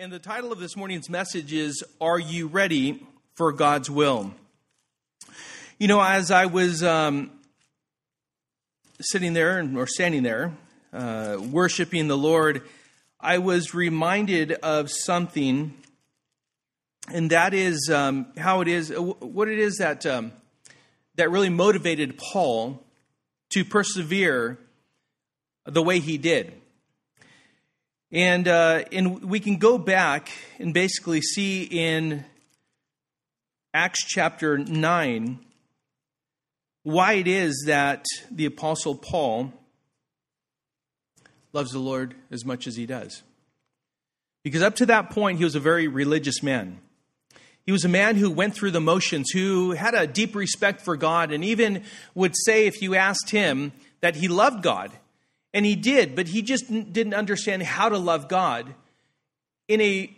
And the title of this morning's message is Are You Ready for God's Will? You know, as I was um, sitting there or standing there, uh, worshiping the Lord, I was reminded of something, and that is um, how it is, what it is that, um, that really motivated Paul to persevere the way he did. And, uh, and we can go back and basically see in Acts chapter 9 why it is that the Apostle Paul loves the Lord as much as he does. Because up to that point, he was a very religious man. He was a man who went through the motions, who had a deep respect for God, and even would say, if you asked him, that he loved God and he did, but he just didn't understand how to love God in a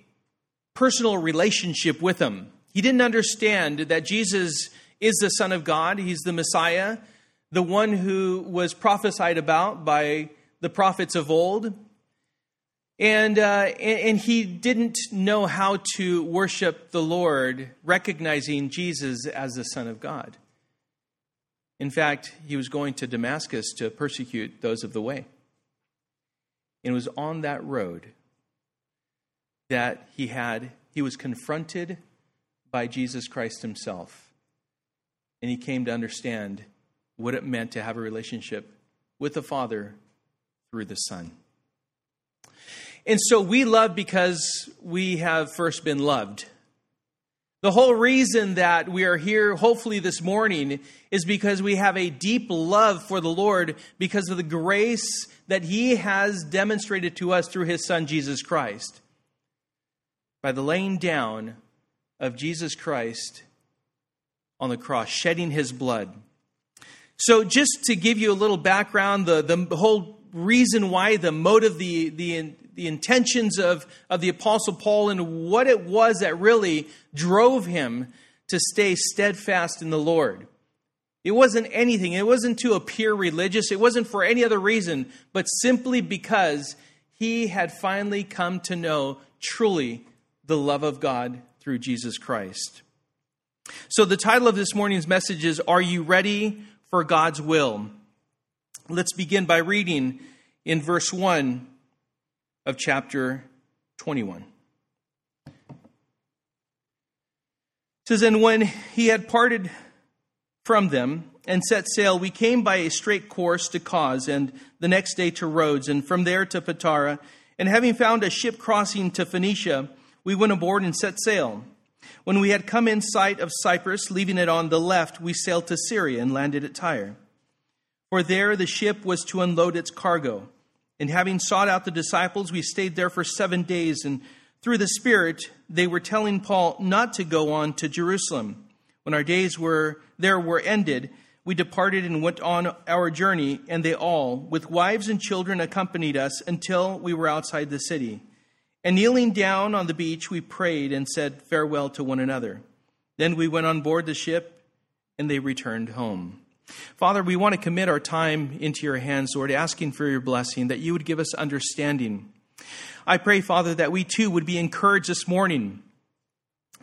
personal relationship with him. He didn't understand that Jesus is the Son of God, he's the Messiah, the one who was prophesied about by the prophets of old. And, uh, and he didn't know how to worship the Lord, recognizing Jesus as the Son of God. In fact, he was going to Damascus to persecute those of the way. And it was on that road that he had he was confronted by Jesus Christ himself. And he came to understand what it meant to have a relationship with the Father through the Son. And so we love because we have first been loved. The whole reason that we are here, hopefully this morning, is because we have a deep love for the Lord because of the grace that He has demonstrated to us through His Son, Jesus Christ. By the laying down of Jesus Christ on the cross, shedding His blood. So, just to give you a little background, the, the whole reason why, the motive, the, the the intentions of, of the Apostle Paul and what it was that really drove him to stay steadfast in the Lord. It wasn't anything, it wasn't to appear religious, it wasn't for any other reason, but simply because he had finally come to know truly the love of God through Jesus Christ. So, the title of this morning's message is Are You Ready for God's Will? Let's begin by reading in verse 1 of chapter 21. It says, And when he had parted from them and set sail, we came by a straight course to Cos, and the next day to Rhodes, and from there to Patara. And having found a ship crossing to Phoenicia, we went aboard and set sail. When we had come in sight of Cyprus, leaving it on the left, we sailed to Syria and landed at Tyre. For there the ship was to unload its cargo. And having sought out the disciples, we stayed there for seven days. And through the Spirit, they were telling Paul not to go on to Jerusalem. When our days were there were ended, we departed and went on our journey, and they all, with wives and children, accompanied us until we were outside the city. And kneeling down on the beach, we prayed and said farewell to one another. Then we went on board the ship, and they returned home. Father, we want to commit our time into your hands, Lord, asking for your blessing, that you would give us understanding. I pray, Father, that we too would be encouraged this morning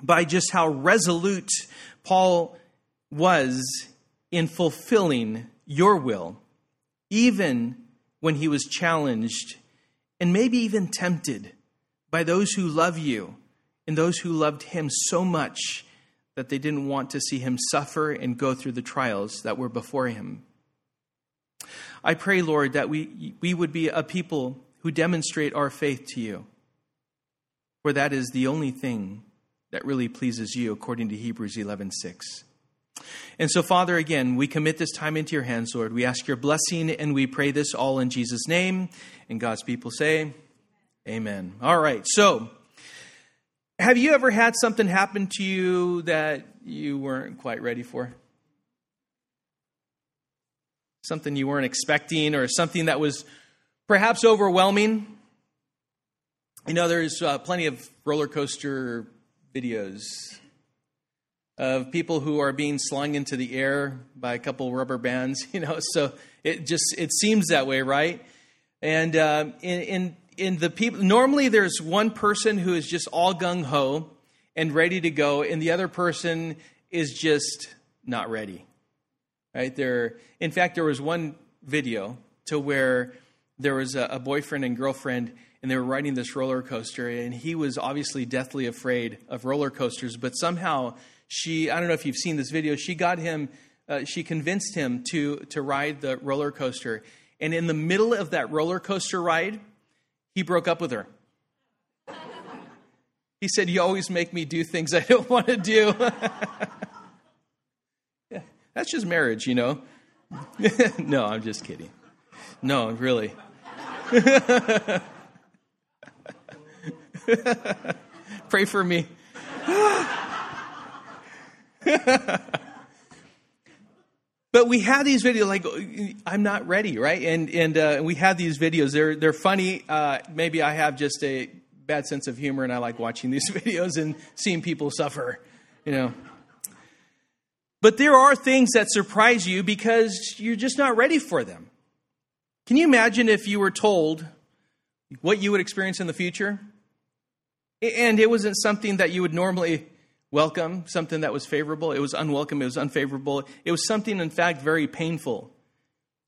by just how resolute Paul was in fulfilling your will, even when he was challenged and maybe even tempted by those who love you and those who loved him so much that they didn't want to see him suffer and go through the trials that were before him. I pray, Lord, that we, we would be a people who demonstrate our faith to you, for that is the only thing that really pleases you, according to Hebrews 11 6. And so, Father, again, we commit this time into your hands, Lord. We ask your blessing and we pray this all in Jesus' name. And God's people say, Amen. All right, so have you ever had something happen to you that you weren't quite ready for? Something you weren't expecting, or something that was perhaps overwhelming? You know, there's uh, plenty of roller coaster videos of people who are being slung into the air by a couple rubber bands, you know, so it just it seems that way, right? And uh, in, in in the people, normally there's one person who is just all gung ho and ready to go, and the other person is just not ready. Right there. In fact, there was one video to where there was a, a boyfriend and girlfriend and they were riding this roller coaster and he was obviously deathly afraid of roller coasters but somehow she i don't know if you've seen this video she got him uh, she convinced him to to ride the roller coaster and in the middle of that roller coaster ride he broke up with her. He said you always make me do things i don't want to do. Yeah, that's just marriage you know? No i'm just kidding. No really. Pray for me. But we have these videos like I'm not ready, right? And and uh, we have these videos. They're they're funny. Uh, maybe I have just a bad sense of humor, and I like watching these videos and seeing people suffer. You know. But there are things that surprise you because you're just not ready for them. Can you imagine if you were told what you would experience in the future? And it wasn't something that you would normally welcome, something that was favorable. It was unwelcome, it was unfavorable. It was something, in fact, very painful.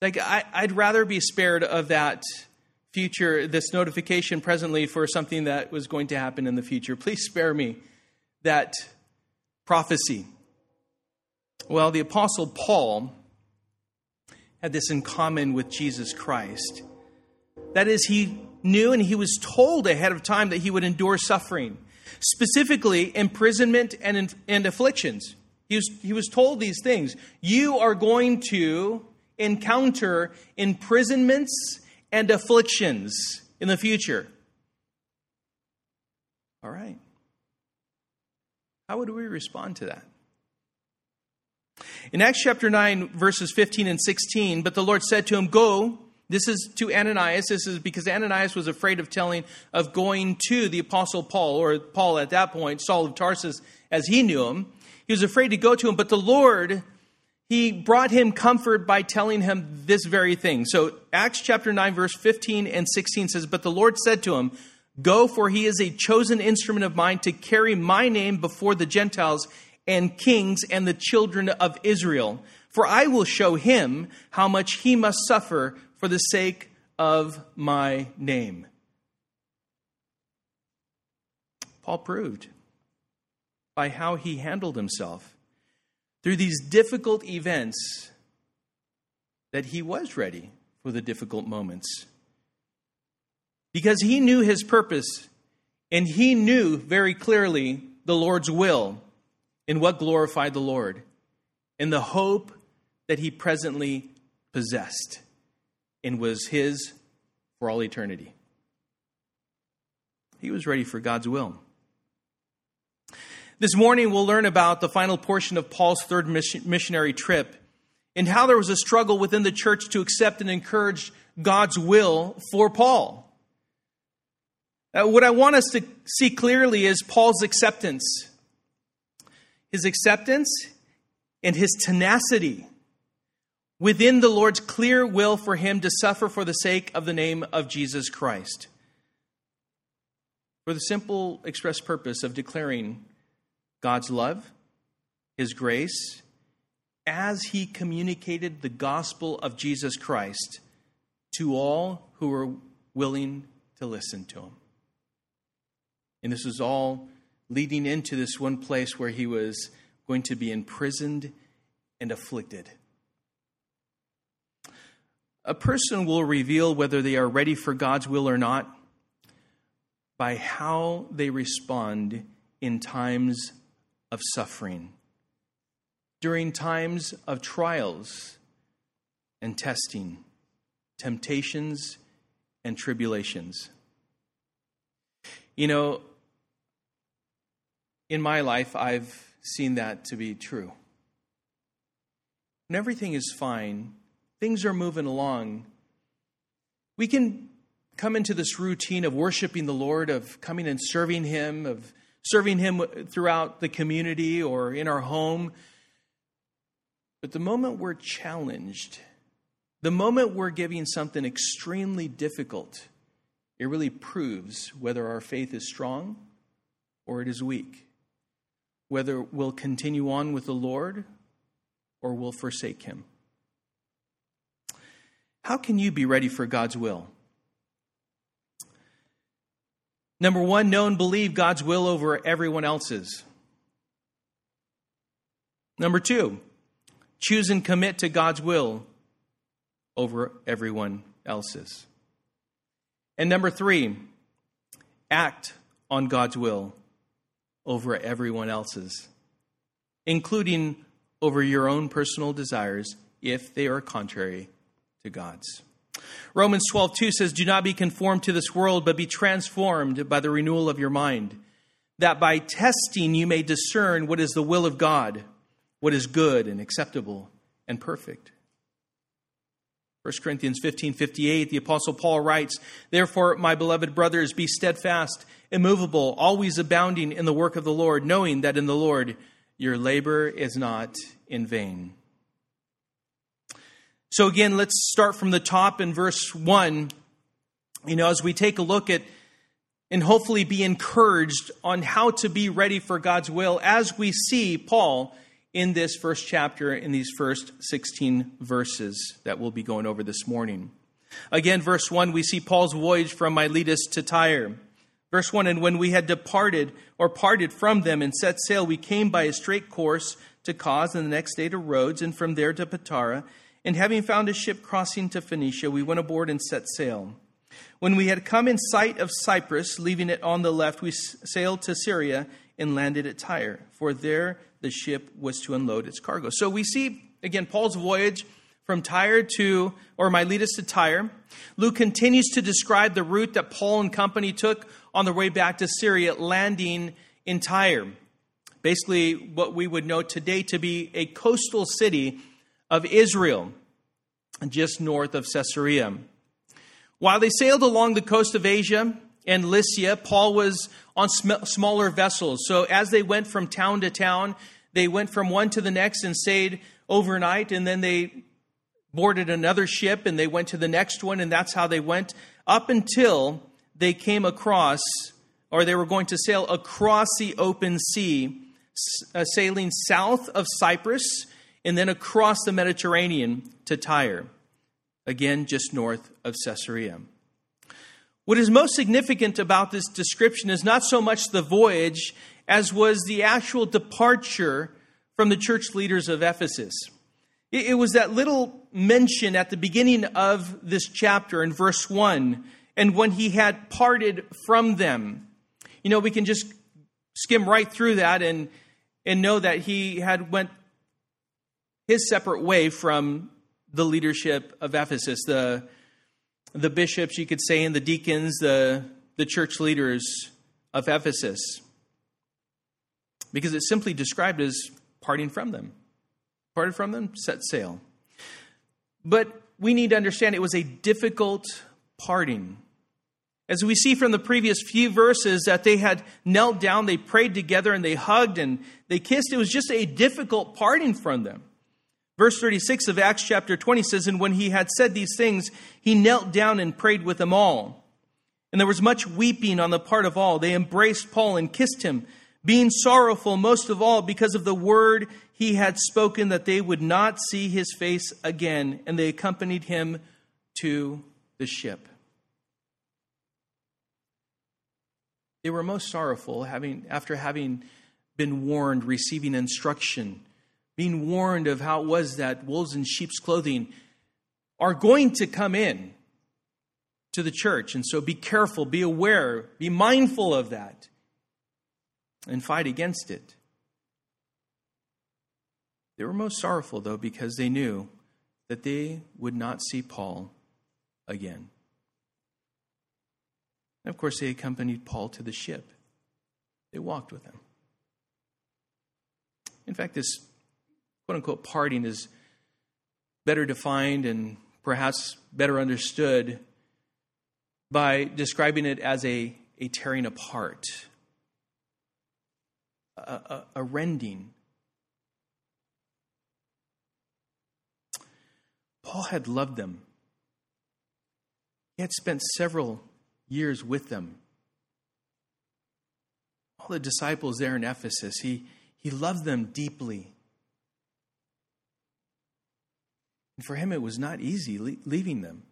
Like, I, I'd rather be spared of that future, this notification presently for something that was going to happen in the future. Please spare me that prophecy. Well, the Apostle Paul had this in common with Jesus Christ. That is, he knew and he was told ahead of time that he would endure suffering, specifically imprisonment and, and afflictions. He was, he was told these things. You are going to encounter imprisonments and afflictions in the future. All right. How would we respond to that? In Acts chapter 9, verses 15 and 16, but the Lord said to him, Go this is to Ananias. This is because Ananias was afraid of telling, of going to the apostle Paul, or Paul at that point, Saul of Tarsus, as he knew him. He was afraid to go to him, but the Lord, he brought him comfort by telling him this very thing. So Acts chapter 9, verse 15 and 16 says, But the Lord said to him, Go, for he is a chosen instrument of mine to carry my name before the Gentiles and kings and the children of Israel. For I will show him how much he must suffer for the sake of my name. Paul proved by how he handled himself through these difficult events that he was ready for the difficult moments. Because he knew his purpose and he knew very clearly the Lord's will and what glorified the Lord and the hope that he presently possessed and was his for all eternity. He was ready for God's will. This morning, we'll learn about the final portion of Paul's third missionary trip and how there was a struggle within the church to accept and encourage God's will for Paul. Uh, what I want us to see clearly is Paul's acceptance. His acceptance and his tenacity within the Lord's clear will for him to suffer for the sake of the name of Jesus Christ. For the simple express purpose of declaring God's love, His grace, as He communicated the gospel of Jesus Christ to all who were willing to listen to Him. And this was all leading into this one place where He was going to be imprisoned and afflicted. A person will reveal whether they are ready for God's will or not by how they respond in times of suffering, during times of trials and testing, temptations and tribulations. You know, in my life, I've seen that to be true. When everything is fine, things are moving along, we can come into this routine of worshiping the Lord, of coming and serving Him, of serving Him throughout the community or in our home. But the moment we're challenged, the moment we're giving something extremely difficult, it really proves whether our faith is strong or it is weak, whether we'll continue on with the Lord or we'll forsake him. How can you be ready for God's will? Number one, know and believe God's will over everyone else's. Number two, choose and commit to God's will over everyone else's. And number three, act on God's will over everyone else's, including over your own personal desires if they are contrary to God's. Romans 12, 2 says, Do not be conformed to this world, but be transformed by the renewal of your mind, that by testing you may discern what is the will of God, what is good and acceptable and perfect. 1 Corinthians 15 58, the Apostle Paul writes, Therefore, my beloved brothers, be steadfast, immovable, always abounding in the work of the Lord, knowing that in the Lord your labor is not in vain. So, again, let's start from the top in verse 1. You know, as we take a look at and hopefully be encouraged on how to be ready for God's will as we see Paul in this first chapter, in these first 16 verses that we'll be going over this morning. Again, verse 1, we see Paul's voyage from Miletus to Tyre. Verse 1 And when we had departed or parted from them and set sail, we came by a straight course to Cos, and the next day to Rhodes, and from there to Patara. And having found a ship crossing to Phoenicia, we went aboard and set sail. When we had come in sight of Cyprus, leaving it on the left, we sailed to Syria and landed at Tyre, for there the ship was to unload its cargo. So we see, again, Paul's voyage from Tyre to, or Miletus to Tyre. Luke continues to describe the route that Paul and company took on their way back to Syria, landing in Tyre. Basically, what we would know today to be a coastal city of Israel, just north of Caesarea. While they sailed along the coast of Asia and Lycia, Paul was on sm- smaller vessels. So as they went from town to town, they went from one to the next and stayed overnight, and then they boarded another ship and they went to the next one, and that's how they went up until they came across, or they were going to sail across the open sea, uh, sailing south of Cyprus and then across the Mediterranean to Tyre, again, just north of Caesarea. What is most significant about this description is not so much the voyage as was the actual departure from the church leaders of Ephesus. It was that little mention at the beginning of this chapter in verse 1 and when he had parted from them. You know, we can just skim right through that and, and know that he had went his separate way from the leadership of Ephesus, the, the bishops, you could say, and the deacons, the, the church leaders of Ephesus. Because it's simply described as parting from them. Parted from them, set sail. But we need to understand it was a difficult parting. As we see from the previous few verses, that they had knelt down, they prayed together, and they hugged and they kissed. It was just a difficult parting from them. Verse 36 of Acts chapter 20 says, And when he had said these things, he knelt down and prayed with them all. And there was much weeping on the part of all. They embraced Paul and kissed him, being sorrowful most of all because of the word he had spoken that they would not see his face again. And they accompanied him to the ship. They were most sorrowful having, after having been warned, receiving instruction being warned of how it was that wolves in sheep's clothing are going to come in to the church. And so be careful, be aware, be mindful of that, and fight against it. They were most sorrowful, though, because they knew that they would not see Paul again. And of course, they accompanied Paul to the ship. They walked with him. In fact, this quote unquote parting is better defined and perhaps better understood by describing it as a, a tearing apart, a, a, a rending. Paul had loved them. He had spent several years with them. All the disciples there in Ephesus, he, he loved them deeply. And for him, it was not easy leaving them.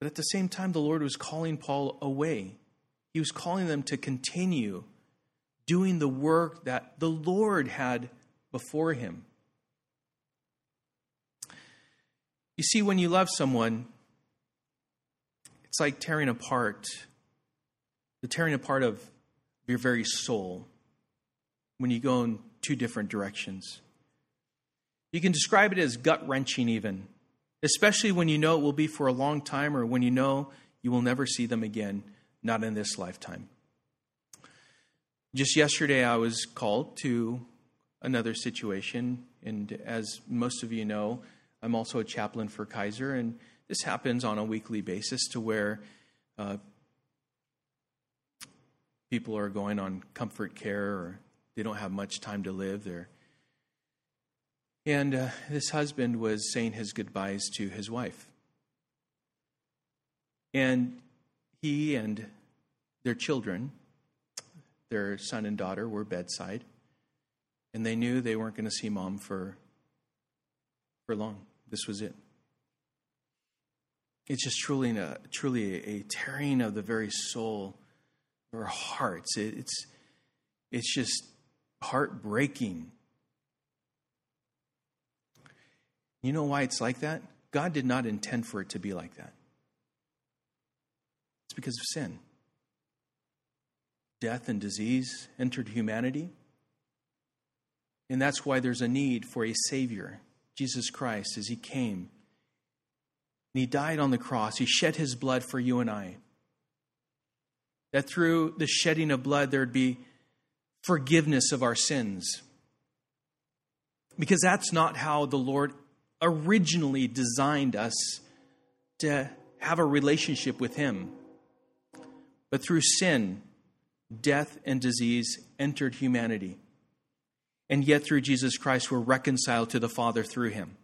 But at the same time, the Lord was calling Paul away. He was calling them to continue doing the work that the Lord had before him. You see, when you love someone, it's like tearing apart, the tearing apart of your very soul when you go in two different directions. You can describe it as gut wrenching, even, especially when you know it will be for a long time or when you know you will never see them again, not in this lifetime. Just yesterday, I was called to another situation, and as most of you know, I'm also a chaplain for Kaiser, and this happens on a weekly basis to where uh, people are going on comfort care or they don't have much time to live. They're and uh, this husband was saying his goodbyes to his wife. And he and their children their son and daughter were bedside, and they knew they weren't going to see mom for, for long. This was it. It's just truly a, truly a, tearing of the very soul of our hearts. It, it's, it's just heartbreaking. You know why it's like that? God did not intend for it to be like that. It's because of sin death and disease entered humanity. And that's why there's a need for a Savior, Jesus Christ, as He came. And He died on the cross. He shed His blood for you and I. That through the shedding of blood, there'd be forgiveness of our sins. Because that's not how the Lord originally designed us to have a relationship with Him. But through sin, death, and disease entered humanity. And yet, through Jesus Christ, we're reconciled to the Father through him.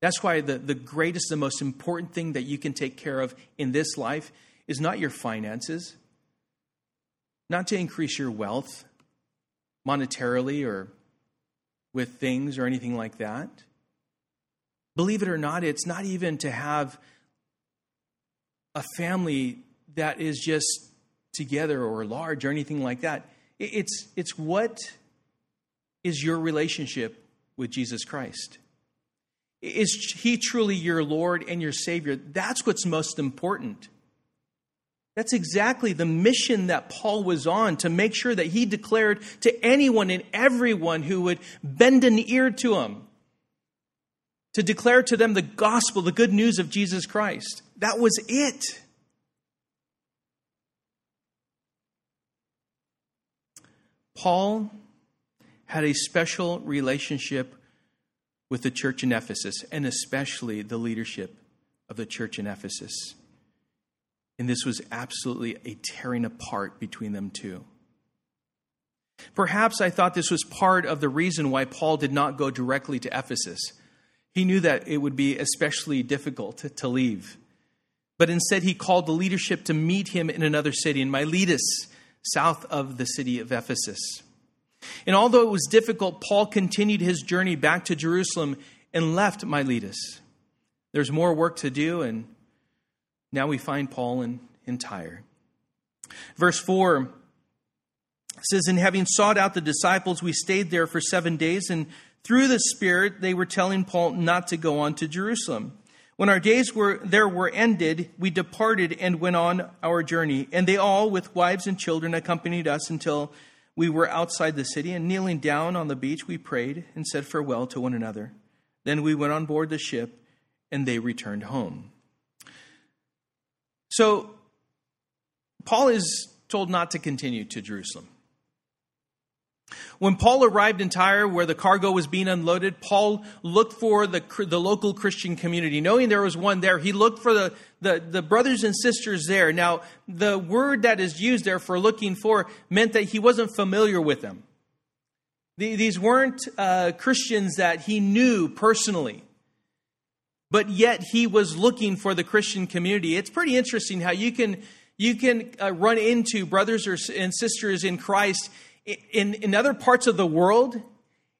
That's why the, the greatest, the most important thing that you can take care of in this life is not your finances, not to increase your wealth monetarily or with things or anything like that. Believe it or not, it's not even to have a family that is just together or large or anything like that. It's, it's what is your relationship with Jesus Christ? Is He truly your Lord and your Savior? That's what's most important. That's exactly the mission that Paul was on to make sure that he declared to anyone and everyone who would bend an ear to him, to declare to them the gospel, the good news of Jesus Christ. That was it. Paul had a special relationship with the church in Ephesus, and especially the leadership of the church in Ephesus. And this was absolutely a tearing apart between them two. Perhaps I thought this was part of the reason why Paul did not go directly to Ephesus. He knew that it would be especially difficult to leave. But instead, he called the leadership to meet him in another city, in Miletus, south of the city of Ephesus. And although it was difficult, Paul continued his journey back to Jerusalem and left Miletus. There's more work to do, and now we find Paul in, in Tyre. Verse 4 says, And having sought out the disciples, we stayed there for seven days, and through the Spirit they were telling Paul not to go on to Jerusalem. When our days were there were ended, we departed and went on our journey. And they all, with wives and children, accompanied us until we were outside the city. And kneeling down on the beach, we prayed and said farewell to one another. Then we went on board the ship, and they returned home. So, Paul is told not to continue to Jerusalem. When Paul arrived in Tyre, where the cargo was being unloaded, Paul looked for the, the local Christian community. Knowing there was one there, he looked for the, the, the brothers and sisters there. Now, the word that is used there for looking for meant that he wasn't familiar with them. The, these weren't uh, Christians that he knew personally. but yet he was looking for the Christian community. It's pretty interesting how you can you can uh, run into brothers or, and sisters in Christ in, in other parts of the world,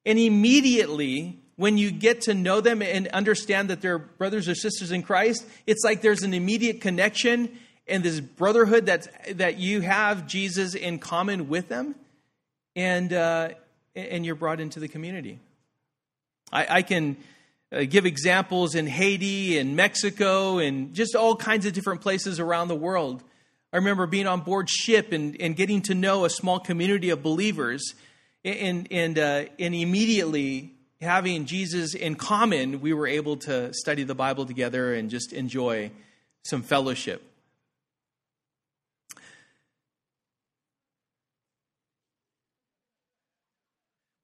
and immediately when you get to know them and understand that they're brothers or sisters in Christ, it's like there's an immediate connection and this brotherhood that that you have Jesus in common with them, and uh, and you're brought into the community. I, I can uh, give examples in Haiti and Mexico and just all kinds of different places around the world. I remember being on board ship and, and getting to know a small community of believers, and and uh, and immediately having Jesus in common, we were able to study the Bible together and just enjoy some fellowship.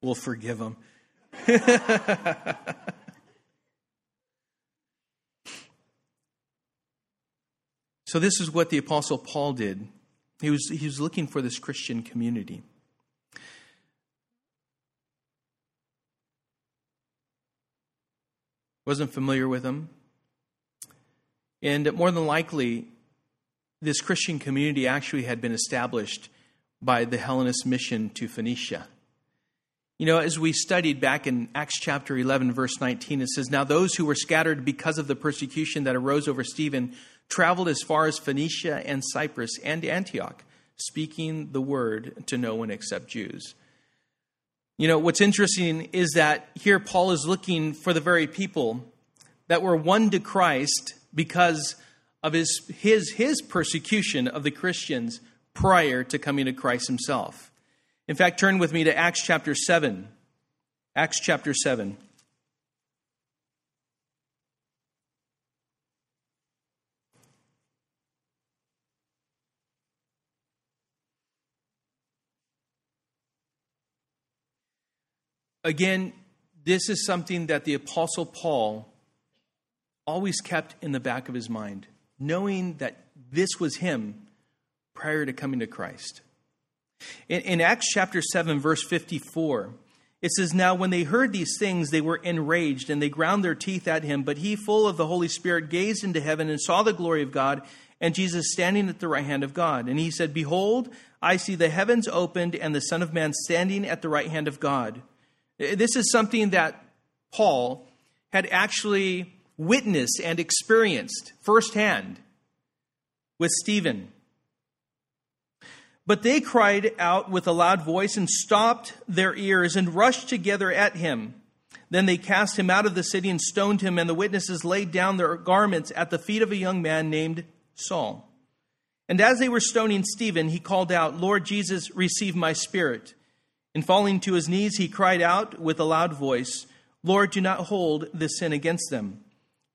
We'll forgive them. So, this is what the Apostle Paul did. He was, he was looking for this Christian community. Wasn't familiar with them. And more than likely, this Christian community actually had been established by the Hellenist mission to Phoenicia. You know, as we studied back in Acts chapter 11, verse 19, it says, Now those who were scattered because of the persecution that arose over Stephen traveled as far as Phoenicia and Cyprus and Antioch, speaking the word to no one except Jews. You know, what's interesting is that here Paul is looking for the very people that were won to Christ because of his, his, his persecution of the Christians prior to coming to Christ himself. In fact, turn with me to Acts chapter 7. Acts chapter 7. Again, this is something that the Apostle Paul always kept in the back of his mind, knowing that this was him prior to coming to Christ. In, in Acts chapter 7, verse 54, it says, Now when they heard these things, they were enraged, and they ground their teeth at him. But he, full of the Holy Spirit, gazed into heaven and saw the glory of God, and Jesus standing at the right hand of God. And he said, Behold, I see the heavens opened, and the Son of Man standing at the right hand of God. Uh, this is something that Paul had actually witnessed and experienced firsthand with Stephen. But they cried out with a loud voice and stopped their ears and rushed together at him. Then they cast him out of the city and stoned him, and the witnesses laid down their garments at the feet of a young man named Saul. And as they were stoning Stephen, he called out, Lord Jesus, receive my spirit. And falling to his knees, he cried out with a loud voice, Lord, do not hold this sin against them.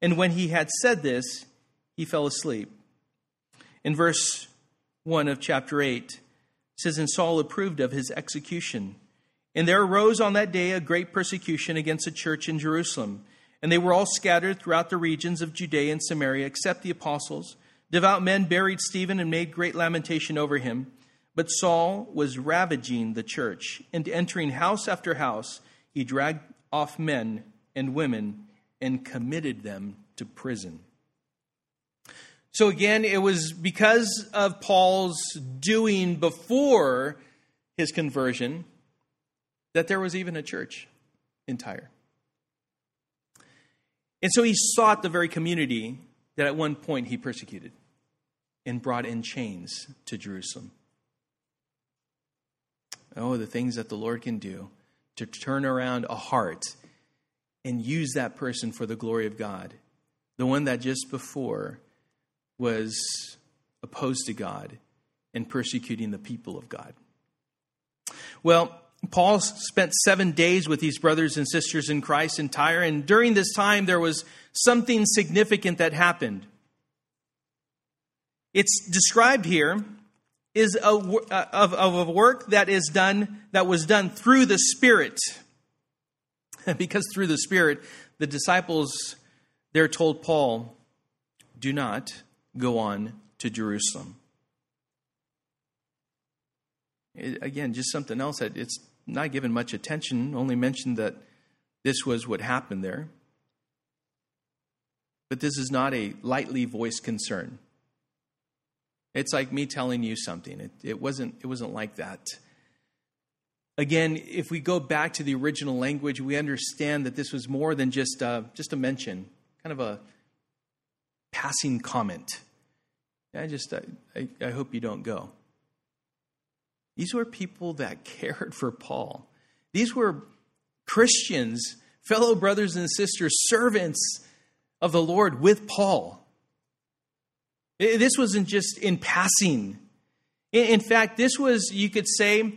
And when he had said this, he fell asleep. In verse 1 of chapter 8, says, And Saul approved of his execution. And there arose on that day a great persecution against the church in Jerusalem. And they were all scattered throughout the regions of Judea and Samaria, except the apostles. Devout men buried Stephen and made great lamentation over him. But Saul was ravaging the church, and entering house after house, he dragged off men and women and committed them to prison. So again, it was because of Paul's doing before his conversion that there was even a church in Tyre. And so he sought the very community that at one point he persecuted and brought in chains to Jerusalem. Oh, the things that the Lord can do to turn around a heart and use that person for the glory of God. The one that just before was opposed to God and persecuting the people of God. Well, Paul spent seven days with these brothers and sisters in Christ in Tyre, and during this time there was something significant that happened. It's described here is a, uh, of, of a work that is done that was done through the Spirit, because through the Spirit, the disciples there told Paul, "Do not go on to Jerusalem. It, again, just something else that it's not given much attention, only mentioned that this was what happened there. But this is not a lightly voiced concern. It's like me telling you something. It, it, wasn't, it wasn't like that. Again, if we go back to the original language, we understand that this was more than just, uh, just a mention, kind of a passing comment. I just, I, I hope you don't go. These were people that cared for Paul. These were Christians, fellow brothers and sisters, servants of the Lord with Paul. This wasn't just in passing. In fact, this was, you could say,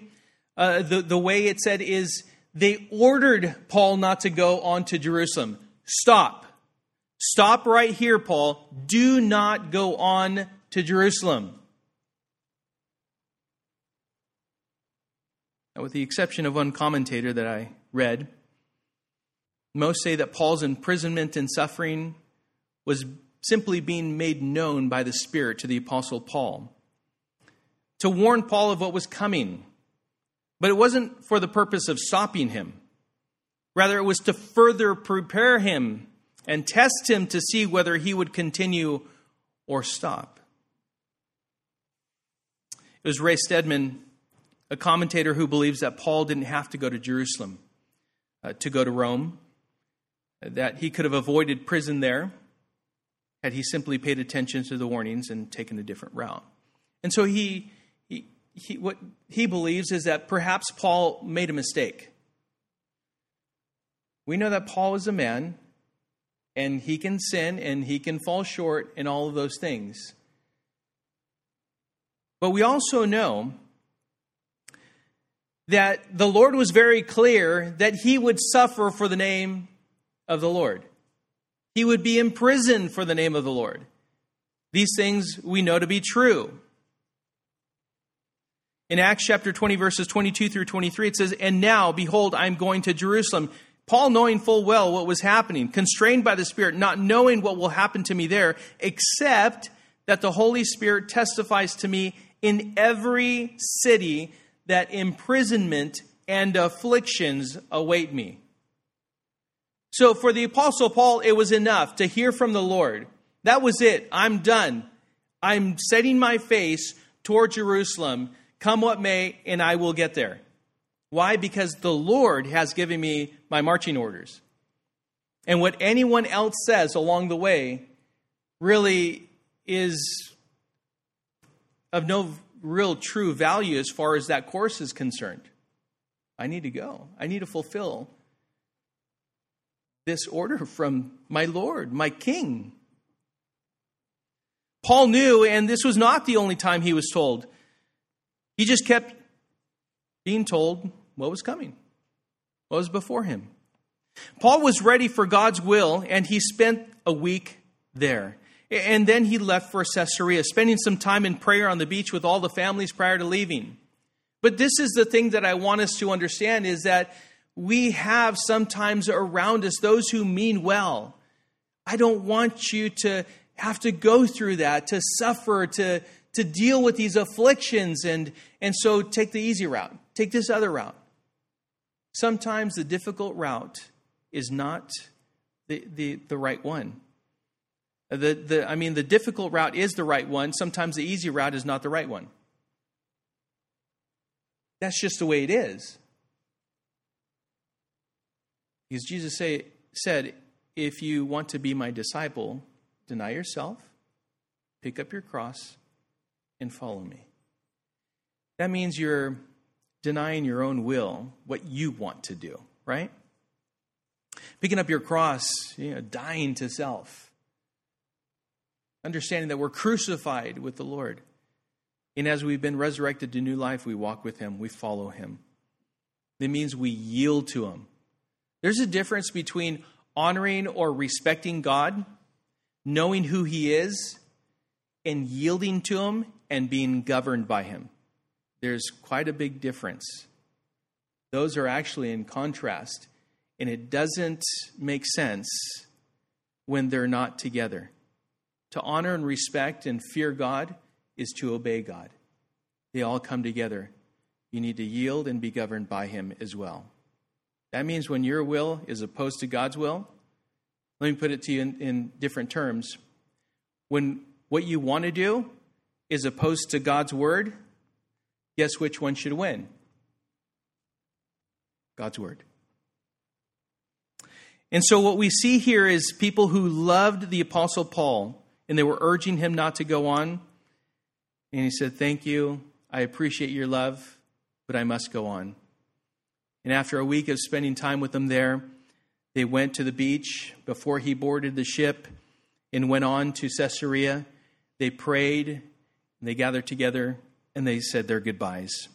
uh, the, the way it said is they ordered Paul not to go on to Jerusalem. Stop. Stop right here, Paul. Do not go on to Jerusalem. Now, with the exception of one commentator that I read, most say that Paul's imprisonment and suffering was simply being made known by the Spirit to the Apostle Paul to warn Paul of what was coming. But it wasn't for the purpose of stopping him. Rather, it was to further prepare him and test him to see whether he would continue or stop. It was Ray Stedman, a commentator who believes that Paul didn't have to go to Jerusalem uh, to go to Rome, that he could have avoided prison there had he simply paid attention to the warnings and taken a different route. And so he, he, he, what he believes is that perhaps Paul made a mistake. We know that Paul is a man and he can sin and he can fall short in all of those things. But we also know that the Lord was very clear that he would suffer for the name of the Lord. He would be imprisoned for the name of the Lord. These things we know to be true. In Acts chapter 20, verses 22 through 23, it says, And now, behold, I am going to Jerusalem. Paul, knowing full well what was happening, constrained by the Spirit, not knowing what will happen to me there, except that the Holy Spirit testifies to me in every city that imprisonment and afflictions await me. So for the Apostle Paul, it was enough to hear from the Lord. That was it. I'm done. I'm setting my face toward Jerusalem, come what may, and I will get there. Why? Because the Lord has given me my marching orders. And what anyone else says along the way really is of no real true value as far as that course is concerned. I need to go. I need to fulfill this order from my Lord, my King. Paul knew, and this was not the only time he was told. He just kept being told what was coming, what was before him. Paul was ready for God's will, and he spent a week there. And then he left for Caesarea, spending some time in prayer on the beach with all the families prior to leaving. But this is the thing that I want us to understand is that we have sometimes around us those who mean well. I don't want you to have to go through that, to suffer, to, to deal with these afflictions, and, and so take the easy route. Take this other route. Sometimes the difficult route is not the, the, the right one. The, the, I mean, the difficult route is the right one. Sometimes the easy route is not the right one. That's just the way it is. Because Jesus say, said, if you want to be my disciple, deny yourself, pick up your cross, and follow me. That means you're denying your own will, what you want to do, right? Picking up your cross, you know, dying to self. Understanding that we're crucified with the Lord. And as we've been resurrected to new life, we walk with Him, we follow Him. It means we yield to Him. There's a difference between honoring or respecting God, knowing who He is, and yielding to Him and being governed by Him. There's quite a big difference. Those are actually in contrast, and it doesn't make sense when they're not together. To honor and respect and fear God is to obey God. They all come together. You need to yield and be governed by Him as well. That means when your will is opposed to God's will, Let me put it to you in, in different terms. When what you want to do is opposed to God's word, guess which one should win? God's word. And so, what we see here is people who loved the Apostle Paul and they were urging him not to go on. And he said, Thank you. I appreciate your love, but I must go on. And after a week of spending time with them there, they went to the beach before he boarded the ship and went on to Caesarea. They prayed, and they gathered together, and they said their goodbyes.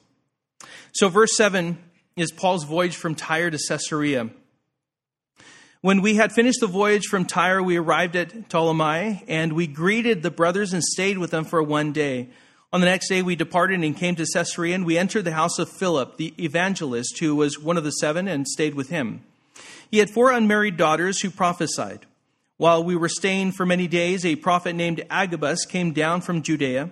So, verse 7 is Paul's voyage from Tyre to Caesarea. When we had finished the voyage from Tyre, we arrived at Ptolemais, and we greeted the brothers and stayed with them for one day. On the next day, we departed and came to Caesarea, and we entered the house of Philip, the evangelist, who was one of the seven, and stayed with him. He had four unmarried daughters who prophesied. While we were staying for many days, a prophet named Agabus came down from Judea.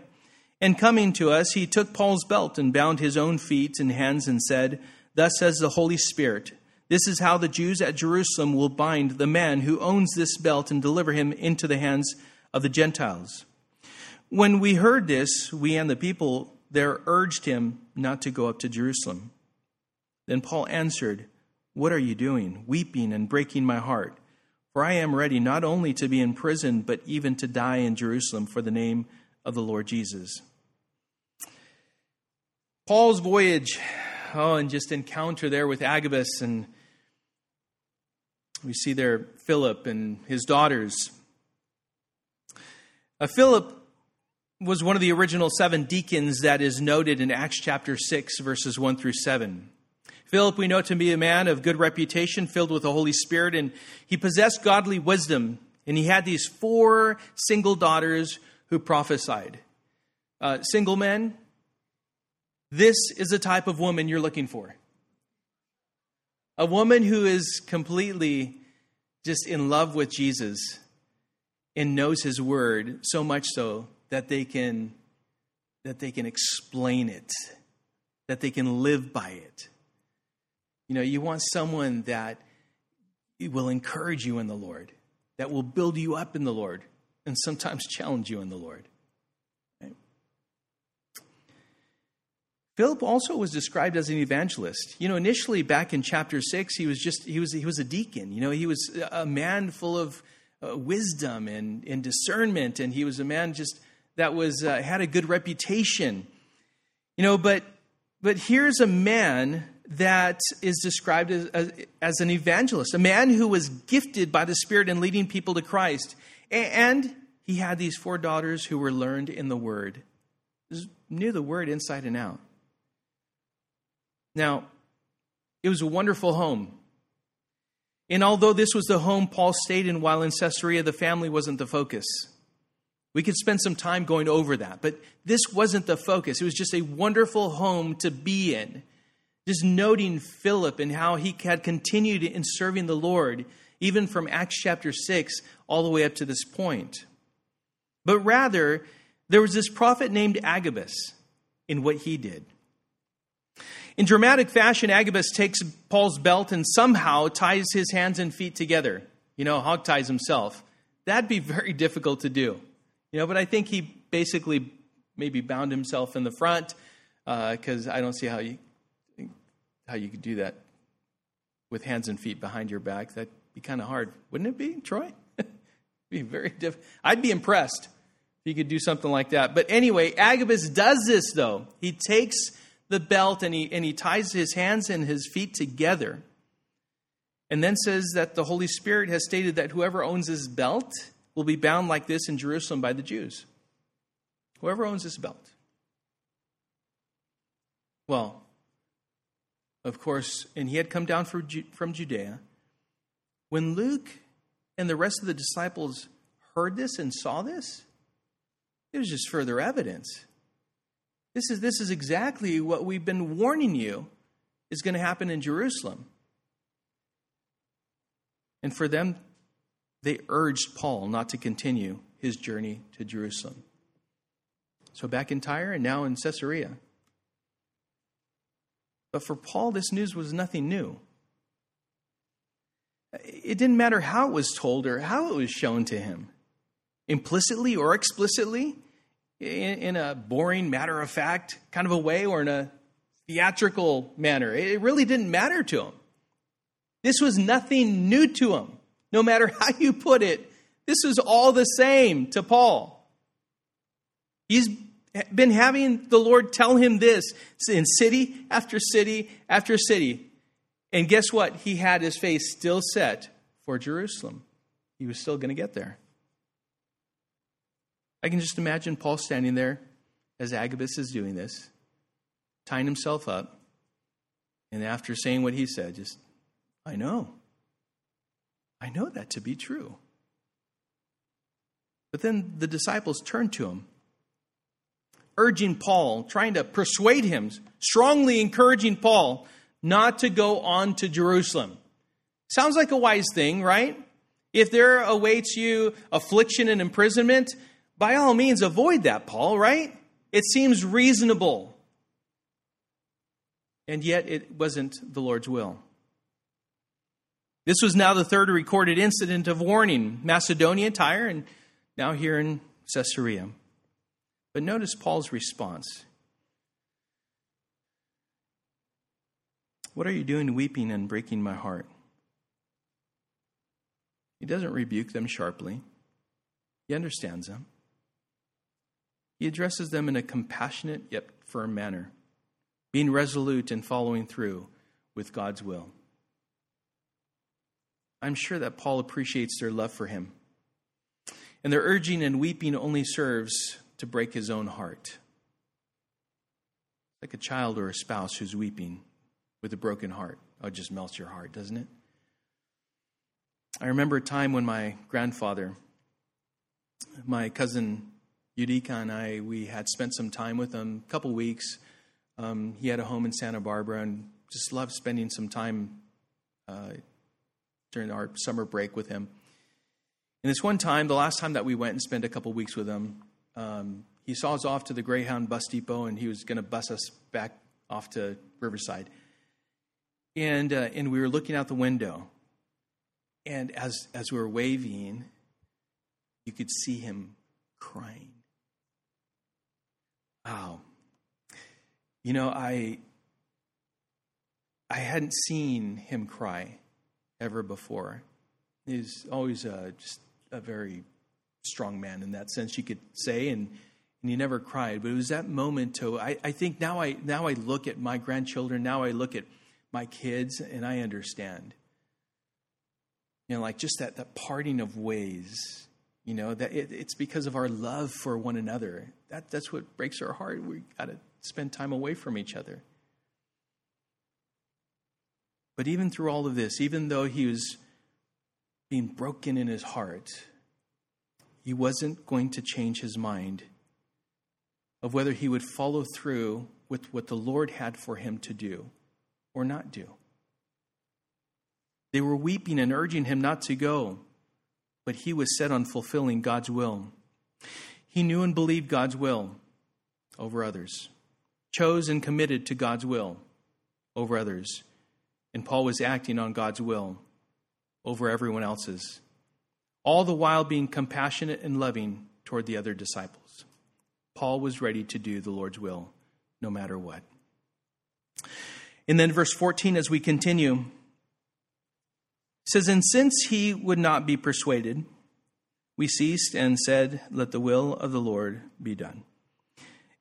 And coming to us, he took Paul's belt and bound his own feet and hands and said, Thus says the Holy Spirit this is how the Jews at Jerusalem will bind the man who owns this belt and deliver him into the hands of the Gentiles. When we heard this, we and the people there urged him not to go up to Jerusalem. Then Paul answered, What are you doing, weeping and breaking my heart? For I am ready not only to be in prison, but even to die in Jerusalem for the name of the Lord Jesus. Paul's voyage, oh, and just encounter there with Agabus and we see there Philip and his daughters. Uh, Philip was one of the original seven deacons that is noted in Acts chapter 6, verses 1 through 7. Philip, we know to be a man of good reputation, filled with the Holy Spirit, and he possessed godly wisdom. And he had these four single daughters who prophesied. Uh, single men, this is the type of woman you're looking for a woman who is completely just in love with Jesus and knows his word so much so that they can that they can explain it that they can live by it you know you want someone that will encourage you in the lord that will build you up in the lord and sometimes challenge you in the lord Philip also was described as an evangelist. You know, initially back in chapter 6, he was just he was he was a deacon. You know, he was a man full of uh, wisdom and, and discernment and he was a man just that was uh, had a good reputation. You know, but but here's a man that is described as, as, as an evangelist, a man who was gifted by the Spirit in leading people to Christ. And he had these four daughters who were learned in the Word, knew the Word inside and out. Now, it was a wonderful home. And although this was the home Paul stayed in while in Caesarea, the family wasn't the focus. We could spend some time going over that, but this wasn't the focus. It was just a wonderful home to be in. Just noting Philip and how he had continued in serving the Lord, even from Acts chapter 6 all the way up to this point. But rather, there was this prophet named Agabus in what he did. In dramatic fashion, Agabus takes Paul's belt and somehow ties his hands and feet together. You know, hog ties himself. That'd be very difficult to do. You know, but I think he basically maybe bound himself in the front because uh, I don't see how you how you could do that with hands and feet behind your back. That'd be kind of hard, wouldn't it be, Troy? be very diff- I'd be impressed if you could do something like that. But anyway, Agabus does this though. He takes the belt and he, and he ties his hands and his feet together. And then says that the Holy Spirit has stated that whoever owns this belt will be bound like this in Jerusalem by the Jews. Whoever owns this belt. Well, of course, and he had come down from Judea. When Luke and the rest of the disciples heard this and saw this, it was just further evidence this is, this is exactly what we've been warning you is going to happen in Jerusalem. And for them, they urged Paul not to continue his journey to Jerusalem. So back in Tyre and now in Caesarea. But for Paul, this news was nothing new. It didn't matter how it was told or how it was shown to him, implicitly or explicitly, in, a boring, matter of fact kind of a way or in a theatrical manner. It really didn't matter to him. This was nothing new to him. No matter how you put it, this is all the same to Paul. He's been having the Lord tell him this in city after city after city. And guess what? He had his face still set for Jerusalem. He was still going to get there. I can just imagine Paul standing there as Agabus is doing this, tying himself up, and after saying what he said, just, I know. I know that to be true. But then the disciples turned to him urging Paul, trying to persuade him, strongly encouraging Paul not to go on to Jerusalem. Sounds like a wise thing, right? If there awaits you affliction and imprisonment, by all means avoid that, Paul, right? It seems reasonable. And yet it wasn't the Lord's will. This was now the third recorded incident of warning Macedonia, Tyre, and now here in Caesarea. But notice Paul's response. What are you doing weeping and breaking my heart? He doesn't rebuke them sharply, he understands them. He addresses them in a compassionate yet firm manner, being resolute and following through with God's will. I'm sure that Paul appreciates their love for him. And their urging and weeping only serves to break his own heart. Like a child or a spouse who's weeping with a broken heart. Oh, it just melts your heart, doesn't it? I remember a time when my grandfather, my cousin Yudika and I, we had spent some time with him, a couple weeks. Um, he had a home in Santa Barbara and just loved spending some time uh, during our summer break with him. And this one time, the last time that we went and spent a couple weeks with him, um, he saw us off to the Greyhound bus depot and he was going to bus us back off to Riverside. And, uh, and we were looking out the window. And as, as we were waving, you could see him crying. Wow. You know, I, I hadn't seen him cry ever before. He's always uh, just a very strong man in that sense, you could say, and and he never cried. But it was that moment to I, I think now I now I look at my grandchildren, now I look at my kids, and I understand. You know, like just that that parting of ways. You know that it, it's because of our love for one another. That that's what breaks our heart. We got to spend time away from each other. But even through all of this, even though he was being broken in his heart, he wasn't going to change his mind of whether he would follow through with what the Lord had for him to do or not do. They were weeping and urging him not to go, but he was set on fulfilling God's will. He knew and believed God's will over others, chose and committed to God's will over others. And Paul was acting on God's will over everyone else's all the while being compassionate and loving toward the other disciples. Paul was ready to do the Lord's will no matter what. And then, verse 14, as we continue, says, And since he would not be persuaded, we ceased and said, Let the will of the Lord be done.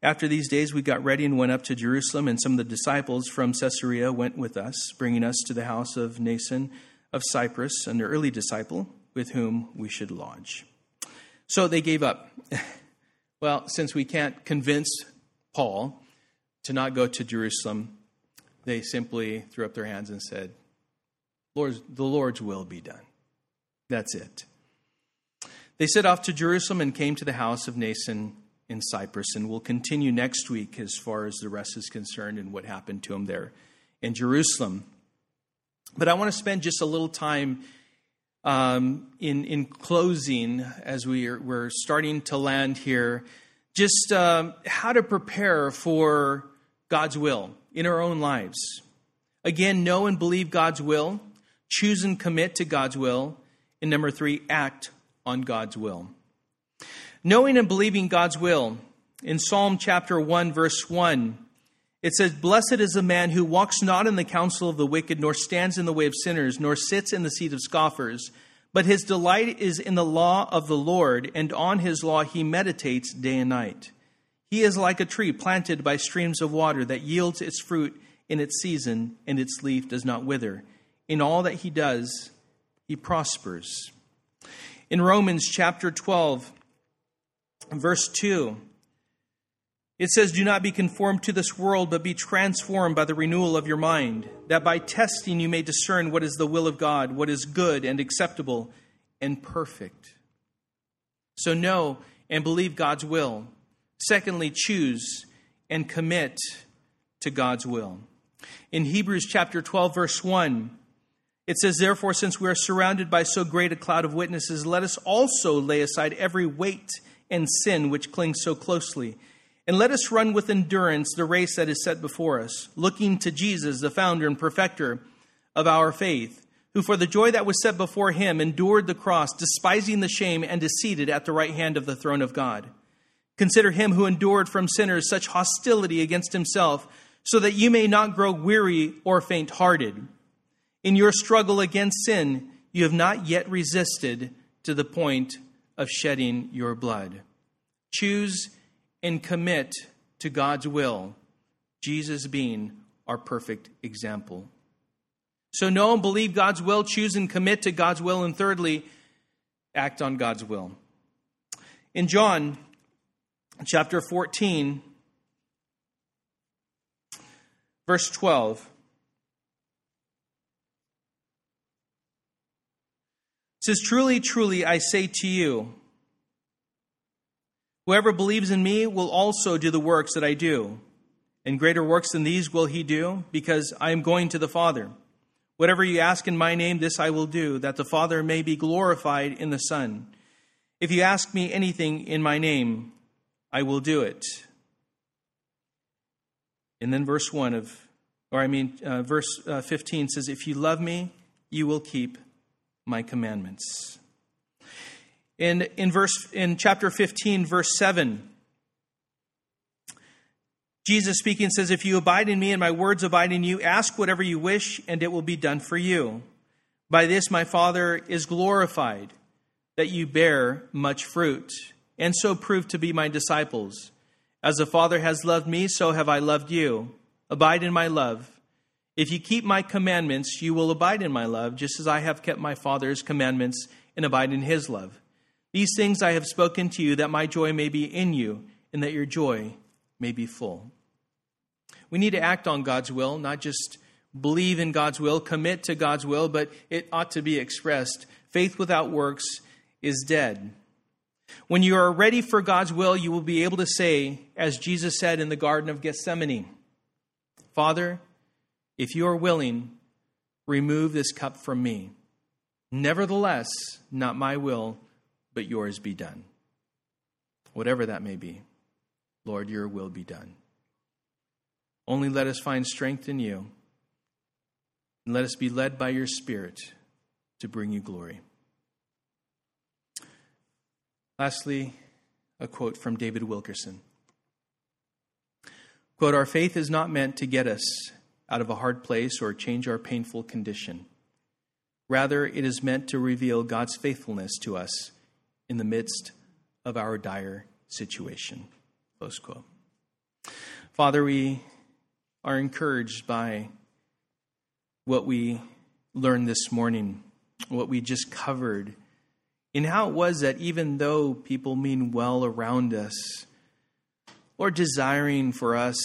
After these days, we got ready and went up to Jerusalem, and some of the disciples from Caesarea went with us, bringing us to the house of Mnason of Cyprus, an early disciple with whom we should lodge. So they gave up. well, since we can't convince Paul to not go to Jerusalem, they simply threw up their hands and said, Lord's, The Lord's will be done. That's it. They set off to Jerusalem and came to the house of Mnason in Cyprus, and we'll continue next week as far as the rest is concerned and what happened to him there in Jerusalem. But I want to spend just a little time um, in, in closing, as we are, we're starting to land here, just um, how to prepare for God's will in our own lives. Again, know and believe God's will. choose and commit to God's will. And number three, act on God's will. Knowing and believing God's will. In Psalm chapter 1, verse 1, it says, Blessed is the man who walks not in the counsel of the wicked, nor stands in the way of sinners, nor sits in the seat of scoffers. But his delight is in the law of the Lord, and on his law he meditates day and night. He is like a tree planted by streams of water that yields its fruit in its season, and its leaf does not wither. In all that he does, he prospers. In Romans chapter 12, verse 2, it says, Do not be conformed to this world, but be transformed by the renewal of your mind, that by testing you may discern what is the will of God, what is good and acceptable and perfect. So know and believe God's will. Secondly, choose and commit to God's will. In Hebrews chapter 12, verse 1, it says, Therefore, since we are surrounded by so great a cloud of witnesses, let us also lay aside every weight and sin which clings so closely and let us run with endurance the race that is set before us, looking to Jesus, the founder and perfecter of our faith, who for the joy that was set before him endured the cross, despising the shame, and is seated at the right hand of the throne of God. Consider him who endured from sinners such hostility against himself, so that you may not grow weary or faint hearted. In your struggle against sin, you have not yet resisted to the point of shedding your blood. Choose and commit to God's will, Jesus being our perfect example. So, know and believe God's will, choose and commit to God's will, and thirdly, act on God's will. In John chapter 14, verse 12, it says, Truly, truly, I say to you, Whoever believes in me will also do the works that I do. And greater works than these will he do, because I am going to the Father. Whatever you ask in my name, this I will do, that the Father may be glorified in the Son. If you ask me anything in my name, I will do it. And then verse 1 of, or I mean, uh, verse uh, 15 says, If you love me, you will keep my commandments. In, in, verse, in chapter 15, verse 7, Jesus speaking says, If you abide in me and my words abide in you, ask whatever you wish, and it will be done for you. By this my Father is glorified, that you bear much fruit, and so prove to be my disciples. As the Father has loved me, so have I loved you. Abide in my love. If you keep my commandments, you will abide in my love, just as I have kept my Father's commandments and abide in his love. These things I have spoken to you, that my joy may be in you, and that your joy may be full. We need to act on God's will, not just believe in God's will, commit to God's will, but it ought to be expressed. Faith without works is dead. When you are ready for God's will, you will be able to say, as Jesus said in the Garden of Gethsemane, Father, if you are willing, remove this cup from me. Nevertheless, not my will but yours be done. Whatever that may be, Lord, your will be done. Only let us find strength in you, and let us be led by your Spirit to bring you glory. Lastly, a quote from David Wilkerson. Quote, Our faith is not meant to get us out of a hard place or change our painful condition. Rather, it is meant to reveal God's faithfulness to us in the midst of our dire situation. Close quote. Father, we are encouraged by what we learned this morning, what we just covered, in how it was that even though people mean well around us, or desiring for us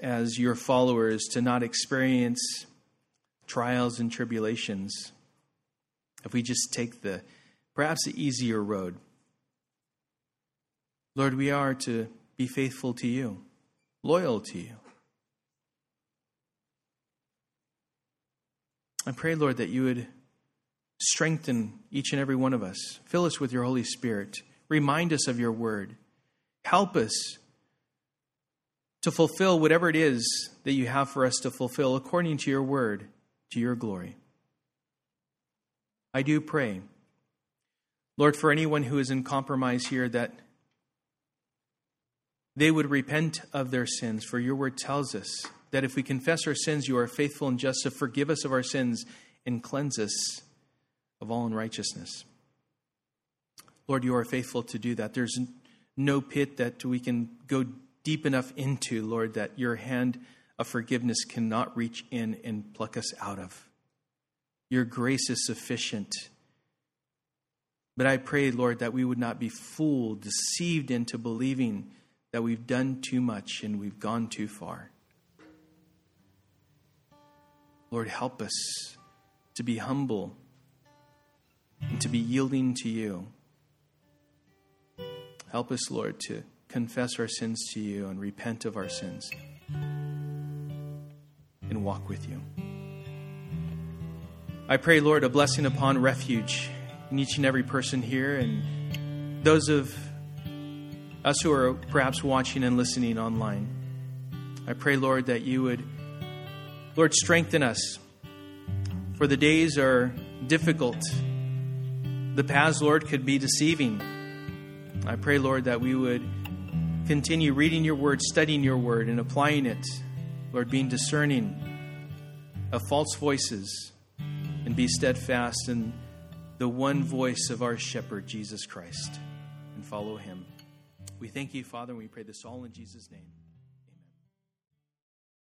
as your followers to not experience trials and tribulations, if we just take the perhaps the easier road, Lord, we are to be faithful to you, loyal to you. I pray, Lord, that you would strengthen each and every one of us. Fill us with your Holy Spirit. Remind us of your word. Help us to fulfill whatever it is that you have for us to fulfill according to your word, to your glory. I do pray, Lord, for anyone who is in compromise here, that they would repent of their sins, for your word tells us that if we confess our sins, you are faithful and just to forgive us of our sins and cleanse us of all unrighteousness. Lord, you are faithful to do that. There's no pit that we can go deep enough into, Lord, that your hand of forgiveness cannot reach in and pluck us out of. Your grace is sufficient. But I pray, Lord, that we would not be fooled, deceived into believing that we've done too much and we've gone too far. Lord, help us to be humble and to be yielding to you. Help us, Lord, to confess our sins to you and repent of our sins and walk with you. I pray, Lord, a blessing upon refuge in each and every person here and those of us who are perhaps watching and listening online. I pray, Lord, that you would, Lord, strengthen us. For the days are difficult. The paths, Lord, could be deceiving. I pray, Lord, that we would continue reading your word, studying your word, and applying it. Lord, being discerning of false voices and be steadfast in the one voice of our shepherd, Jesus Christ, and follow him. We thank you, Father, and we pray this all in Jesus' name.